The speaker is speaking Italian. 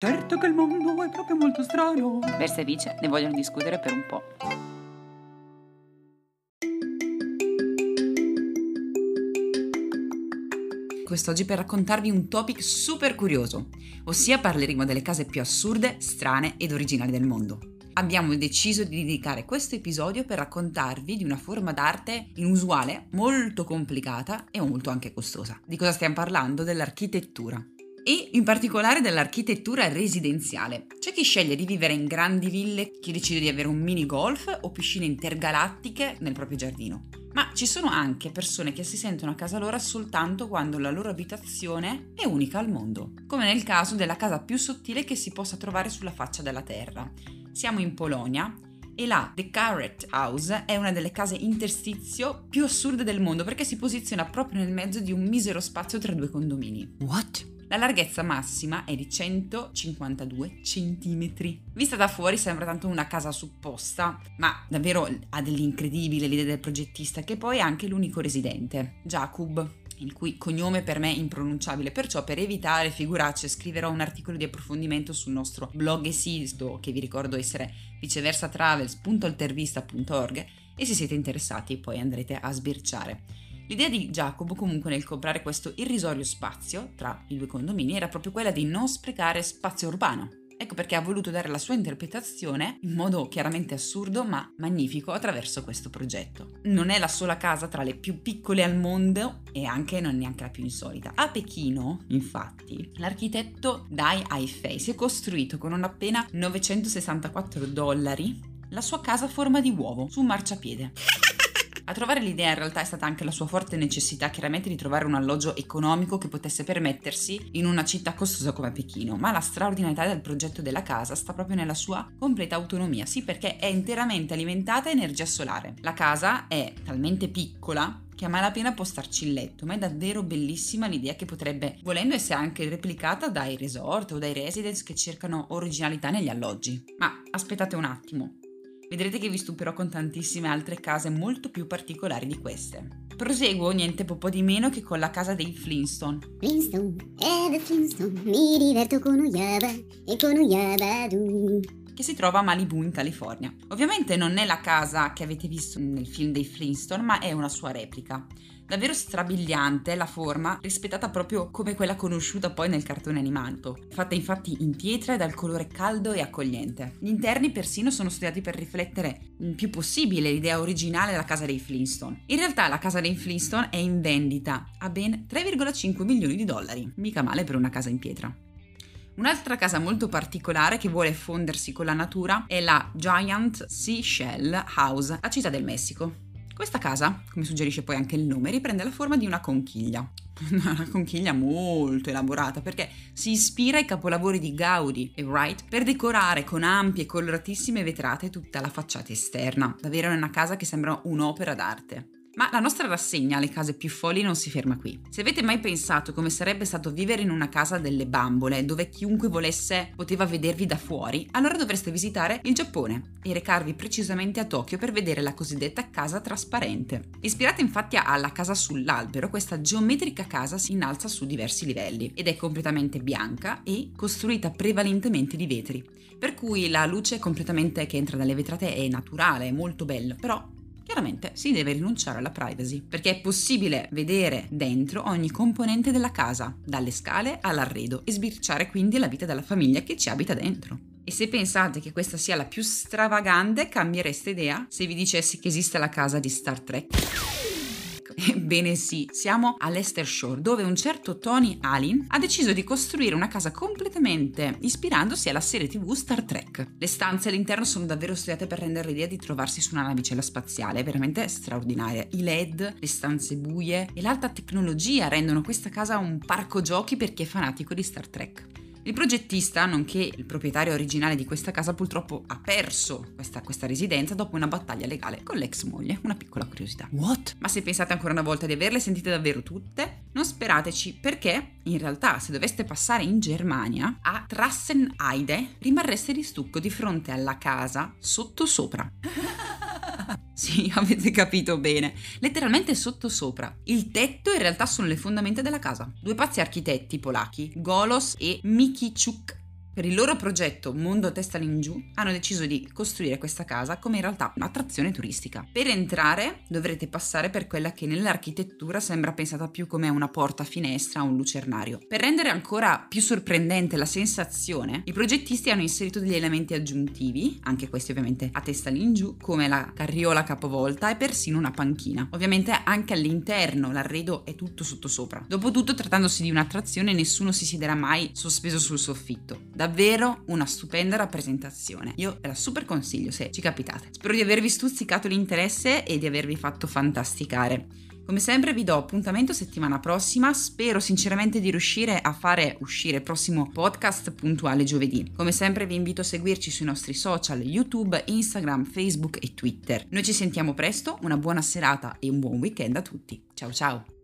Certo che il mondo è proprio molto strano. Versa e Vice ne vogliono discutere per un po'. Quest'oggi per raccontarvi un topic super curioso, ossia parleremo delle case più assurde, strane ed originali del mondo. Abbiamo deciso di dedicare questo episodio per raccontarvi di una forma d'arte inusuale, molto complicata e molto anche costosa. Di cosa stiamo parlando? Dell'architettura e in particolare dell'architettura residenziale. C'è chi sceglie di vivere in grandi ville, chi decide di avere un mini golf o piscine intergalattiche nel proprio giardino. Ma ci sono anche persone che si sentono a casa loro soltanto quando la loro abitazione è unica al mondo, come nel caso della casa più sottile che si possa trovare sulla faccia della Terra. Siamo in Polonia e la The Carrot House è una delle case interstizio più assurde del mondo perché si posiziona proprio nel mezzo di un misero spazio tra due condomini. What? La larghezza massima è di 152 cm. Vista da fuori sembra tanto una casa supposta, ma davvero ha dell'incredibile l'idea del progettista che poi è anche l'unico residente, Jakub, il cui cognome per me è impronunciabile, perciò per evitare figuracce scriverò un articolo di approfondimento sul nostro blog esisto, che vi ricordo essere viceversatravels.altervista.org e se siete interessati poi andrete a sbirciare. L'idea di Jacob comunque nel comprare questo irrisorio spazio tra i due condomini era proprio quella di non sprecare spazio urbano. Ecco perché ha voluto dare la sua interpretazione in modo chiaramente assurdo ma magnifico attraverso questo progetto. Non è la sola casa tra le più piccole al mondo e anche non neanche la più insolita. A Pechino, infatti, l'architetto Dai Haifei si è costruito con non appena 964 dollari la sua casa a forma di uovo su un marciapiede. A trovare l'idea in realtà è stata anche la sua forte necessità chiaramente di trovare un alloggio economico che potesse permettersi in una città costosa come Pechino, ma la straordinarietà del progetto della casa sta proprio nella sua completa autonomia, sì perché è interamente alimentata a energia solare. La casa è talmente piccola che a malapena può starci il letto, ma è davvero bellissima l'idea che potrebbe, volendo essere anche replicata dai resort o dai residence che cercano originalità negli alloggi. Ma aspettate un attimo, Vedrete che vi stupirò con tantissime altre case molto più particolari di queste. Proseguo niente po' di meno che con la casa dei Flintstone. Flintstone, eh, Flintstone, mi diverto con Uyaba e con Uyaba du che si trova a Malibu in California. Ovviamente non è la casa che avete visto nel film dei Flintstone, ma è una sua replica. Davvero strabiliante la forma, rispettata proprio come quella conosciuta poi nel cartone animato, fatta infatti in pietra e dal colore caldo e accogliente. Gli interni persino sono studiati per riflettere il più possibile l'idea originale della casa dei Flintstone. In realtà la casa dei Flintstone è in vendita a ben 3,5 milioni di dollari, mica male per una casa in pietra. Un'altra casa molto particolare che vuole fondersi con la natura è la Giant Seashell House a Città del Messico. Questa casa, come suggerisce poi anche il nome, riprende la forma di una conchiglia. Una conchiglia molto elaborata perché si ispira ai capolavori di Gaudi e Wright per decorare con ampie e coloratissime vetrate tutta la facciata esterna. Davvero è una casa che sembra un'opera d'arte. Ma la nostra rassegna alle case più folli non si ferma qui. Se avete mai pensato come sarebbe stato vivere in una casa delle bambole, dove chiunque volesse poteva vedervi da fuori, allora dovreste visitare il Giappone e recarvi precisamente a Tokyo per vedere la cosiddetta casa trasparente. Ispirata infatti alla casa sull'albero, questa geometrica casa si innalza su diversi livelli ed è completamente bianca e costruita prevalentemente di vetri. Per cui la luce completamente che entra dalle vetrate è naturale, è molto bella, però chiaramente si deve rinunciare alla privacy, perché è possibile vedere dentro ogni componente della casa, dalle scale all'arredo, e sbirciare quindi la vita della famiglia che ci abita dentro. E se pensate che questa sia la più stravagante, cambiereste idea se vi dicessi che esiste la casa di Star Trek? Ebbene sì, siamo all'Ester Shore, dove un certo Tony Allen ha deciso di costruire una casa completamente ispirandosi alla serie tv Star Trek. Le stanze all'interno sono davvero studiate per rendere l'idea di trovarsi su una navicella spaziale, veramente straordinaria. I LED, le stanze buie e l'alta tecnologia rendono questa casa un parco giochi per chi è fanatico di Star Trek. Il progettista, nonché il proprietario originale di questa casa, purtroppo ha perso questa, questa, residenza dopo una battaglia legale con l'ex moglie. Una piccola curiosità. What? Ma se pensate ancora una volta di averle sentite davvero tutte, non sperateci perché in realtà se doveste passare in Germania a Trassenheide rimarreste di stucco di fronte alla casa sottosopra. Sì, avete capito bene. Letteralmente sottosopra. Il tetto in realtà sono le fondamenta della casa. Due pazzi architetti polacchi, Golos e Mikichuk Per il loro progetto Mondo Testa Lingiù hanno deciso di costruire questa casa come in realtà un'attrazione turistica. Per entrare dovrete passare per quella che nell'architettura sembra pensata più come una porta finestra o un lucernario. Per rendere ancora più sorprendente la sensazione, i progettisti hanno inserito degli elementi aggiuntivi, anche questi ovviamente a testa all'ingiù, come la carriola capovolta e persino una panchina. Ovviamente anche all'interno l'arredo è tutto sottosopra. Dopotutto, trattandosi di un'attrazione, nessuno si siederà mai sospeso sul soffitto. Davvero una stupenda rappresentazione. Io la super consiglio se ci capitate. Spero di avervi stuzzicato l'interesse e di avervi fatto fantasticare. Come sempre vi do appuntamento settimana prossima, spero sinceramente di riuscire a fare uscire il prossimo podcast puntuale giovedì. Come sempre vi invito a seguirci sui nostri social YouTube, Instagram, Facebook e Twitter. Noi ci sentiamo presto, una buona serata e un buon weekend a tutti. Ciao ciao!